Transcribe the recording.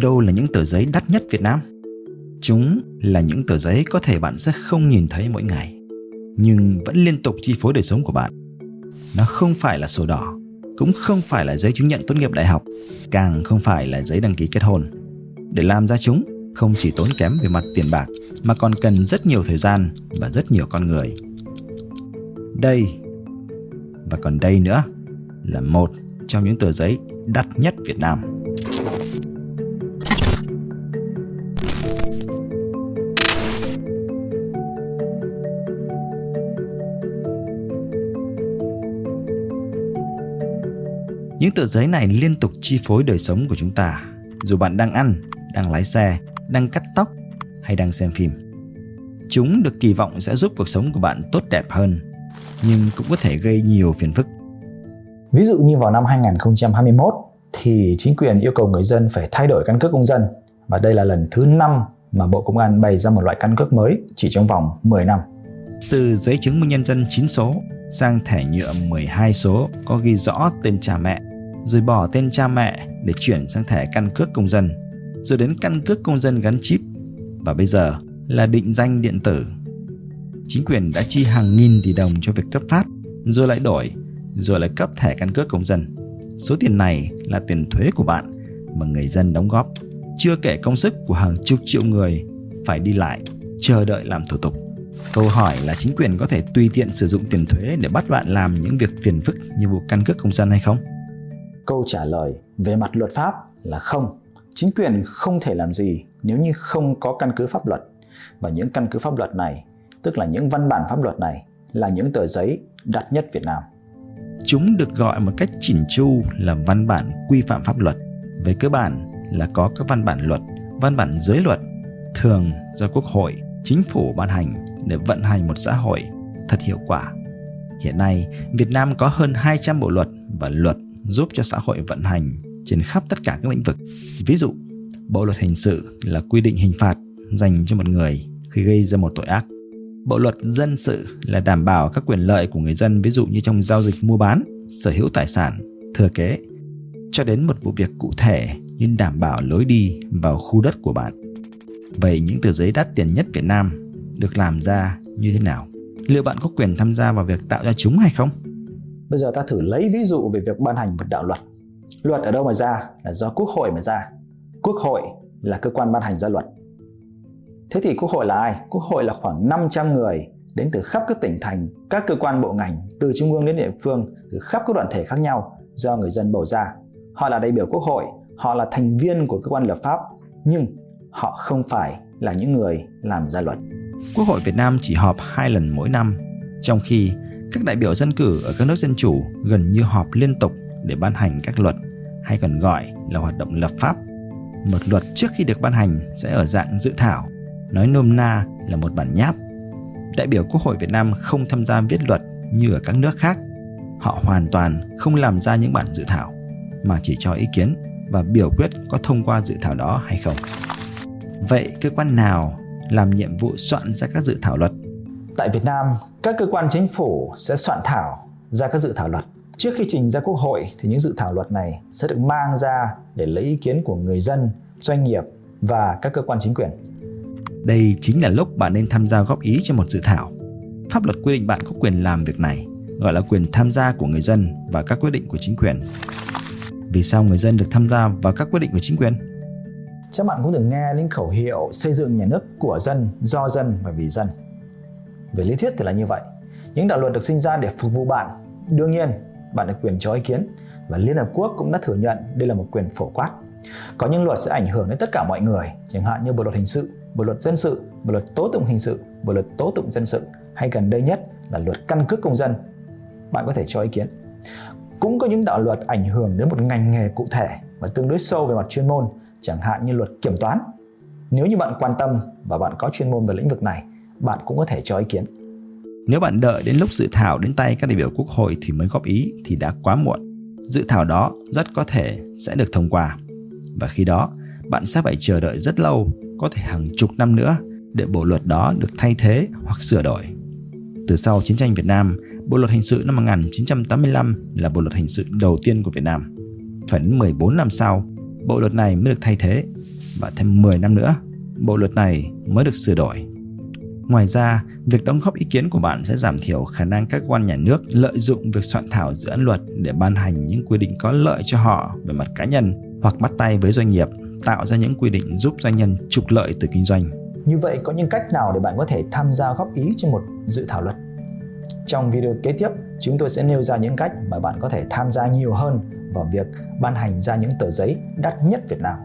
đâu là những tờ giấy đắt nhất Việt Nam? Chúng là những tờ giấy có thể bạn sẽ không nhìn thấy mỗi ngày, nhưng vẫn liên tục chi phối đời sống của bạn. Nó không phải là sổ đỏ, cũng không phải là giấy chứng nhận tốt nghiệp đại học, càng không phải là giấy đăng ký kết hôn. Để làm ra chúng, không chỉ tốn kém về mặt tiền bạc mà còn cần rất nhiều thời gian và rất nhiều con người. Đây và còn đây nữa là một trong những tờ giấy đắt nhất Việt Nam. Những tờ giấy này liên tục chi phối đời sống của chúng ta, dù bạn đang ăn, đang lái xe, đang cắt tóc hay đang xem phim. Chúng được kỳ vọng sẽ giúp cuộc sống của bạn tốt đẹp hơn, nhưng cũng có thể gây nhiều phiền phức. Ví dụ như vào năm 2021 thì chính quyền yêu cầu người dân phải thay đổi căn cước công dân và đây là lần thứ 5 mà Bộ Công an bày ra một loại căn cước mới chỉ trong vòng 10 năm. Từ giấy chứng minh nhân dân 9 số sang thẻ nhựa 12 số có ghi rõ tên cha mẹ, rồi bỏ tên cha mẹ để chuyển sang thẻ căn cước công dân, rồi đến căn cước công dân gắn chip và bây giờ là định danh điện tử. Chính quyền đã chi hàng nghìn tỷ đồng cho việc cấp phát, rồi lại đổi, rồi lại cấp thẻ căn cước công dân. Số tiền này là tiền thuế của bạn mà người dân đóng góp, chưa kể công sức của hàng chục triệu người phải đi lại, chờ đợi làm thủ tục. Câu hỏi là chính quyền có thể tùy tiện sử dụng tiền thuế để bắt bạn làm những việc phiền phức như vụ căn cước công dân hay không? Câu trả lời về mặt luật pháp là không. Chính quyền không thể làm gì nếu như không có căn cứ pháp luật. Và những căn cứ pháp luật này, tức là những văn bản pháp luật này, là những tờ giấy đặt nhất Việt Nam. Chúng được gọi một cách chỉnh chu là văn bản quy phạm pháp luật. Về cơ bản là có các văn bản luật, văn bản giới luật, thường do Quốc hội, chính phủ ban hành để vận hành một xã hội thật hiệu quả. Hiện nay, Việt Nam có hơn 200 bộ luật và luật giúp cho xã hội vận hành trên khắp tất cả các lĩnh vực. Ví dụ, Bộ luật hình sự là quy định hình phạt dành cho một người khi gây ra một tội ác. Bộ luật dân sự là đảm bảo các quyền lợi của người dân ví dụ như trong giao dịch mua bán, sở hữu tài sản, thừa kế, cho đến một vụ việc cụ thể như đảm bảo lối đi vào khu đất của bạn. Vậy những tờ giấy đắt tiền nhất Việt Nam được làm ra như thế nào? Liệu bạn có quyền tham gia vào việc tạo ra chúng hay không? Bây giờ ta thử lấy ví dụ về việc ban hành một đạo luật. Luật ở đâu mà ra? Là do Quốc hội mà ra. Quốc hội là cơ quan ban hành ra luật. Thế thì Quốc hội là ai? Quốc hội là khoảng 500 người đến từ khắp các tỉnh thành, các cơ quan bộ ngành, từ trung ương đến địa phương, từ khắp các đoàn thể khác nhau do người dân bầu ra. Họ là đại biểu Quốc hội, họ là thành viên của cơ quan lập pháp, nhưng họ không phải là những người làm ra luật. Quốc hội Việt Nam chỉ họp hai lần mỗi năm, trong khi các đại biểu dân cử ở các nước dân chủ gần như họp liên tục để ban hành các luật hay còn gọi là hoạt động lập pháp. Một luật trước khi được ban hành sẽ ở dạng dự thảo, nói nôm na là một bản nháp. Đại biểu Quốc hội Việt Nam không tham gia viết luật như ở các nước khác. Họ hoàn toàn không làm ra những bản dự thảo mà chỉ cho ý kiến và biểu quyết có thông qua dự thảo đó hay không. Vậy cơ quan nào làm nhiệm vụ soạn ra các dự thảo luật? Tại Việt Nam, các cơ quan chính phủ sẽ soạn thảo ra các dự thảo luật. Trước khi trình ra Quốc hội thì những dự thảo luật này sẽ được mang ra để lấy ý kiến của người dân, doanh nghiệp và các cơ quan chính quyền. Đây chính là lúc bạn nên tham gia góp ý cho một dự thảo. Pháp luật quy định bạn có quyền làm việc này, gọi là quyền tham gia của người dân và các quyết định của chính quyền. Vì sao người dân được tham gia vào các quyết định của chính quyền? Chắc bạn cũng từng nghe những khẩu hiệu xây dựng nhà nước của dân, do dân và vì dân. Về lý thuyết thì là như vậy. Những đạo luật được sinh ra để phục vụ bạn. Đương nhiên, bạn được quyền cho ý kiến và Liên Hợp Quốc cũng đã thừa nhận đây là một quyền phổ quát. Có những luật sẽ ảnh hưởng đến tất cả mọi người, chẳng hạn như bộ luật hình sự, bộ luật dân sự, bộ luật tố tụng hình sự, bộ luật tố tụng dân sự hay gần đây nhất là luật căn cước công dân. Bạn có thể cho ý kiến. Cũng có những đạo luật ảnh hưởng đến một ngành nghề cụ thể và tương đối sâu về mặt chuyên môn, chẳng hạn như luật kiểm toán. Nếu như bạn quan tâm và bạn có chuyên môn về lĩnh vực này, bạn cũng có thể cho ý kiến. Nếu bạn đợi đến lúc dự thảo đến tay các đại biểu quốc hội thì mới góp ý thì đã quá muộn. Dự thảo đó rất có thể sẽ được thông qua. Và khi đó, bạn sẽ phải chờ đợi rất lâu, có thể hàng chục năm nữa để bộ luật đó được thay thế hoặc sửa đổi. Từ sau chiến tranh Việt Nam, Bộ luật hình sự năm 1985 là bộ luật hình sự đầu tiên của Việt Nam. Phải đến 14 năm sau, bộ luật này mới được thay thế và thêm 10 năm nữa, bộ luật này mới được sửa đổi. Ngoài ra, việc đóng góp ý kiến của bạn sẽ giảm thiểu khả năng các quan nhà nước lợi dụng việc soạn thảo dự án luật để ban hành những quy định có lợi cho họ về mặt cá nhân hoặc bắt tay với doanh nghiệp, tạo ra những quy định giúp doanh nhân trục lợi từ kinh doanh. Như vậy có những cách nào để bạn có thể tham gia góp ý cho một dự thảo luật? Trong video kế tiếp, chúng tôi sẽ nêu ra những cách mà bạn có thể tham gia nhiều hơn vào việc ban hành ra những tờ giấy đắt nhất Việt Nam.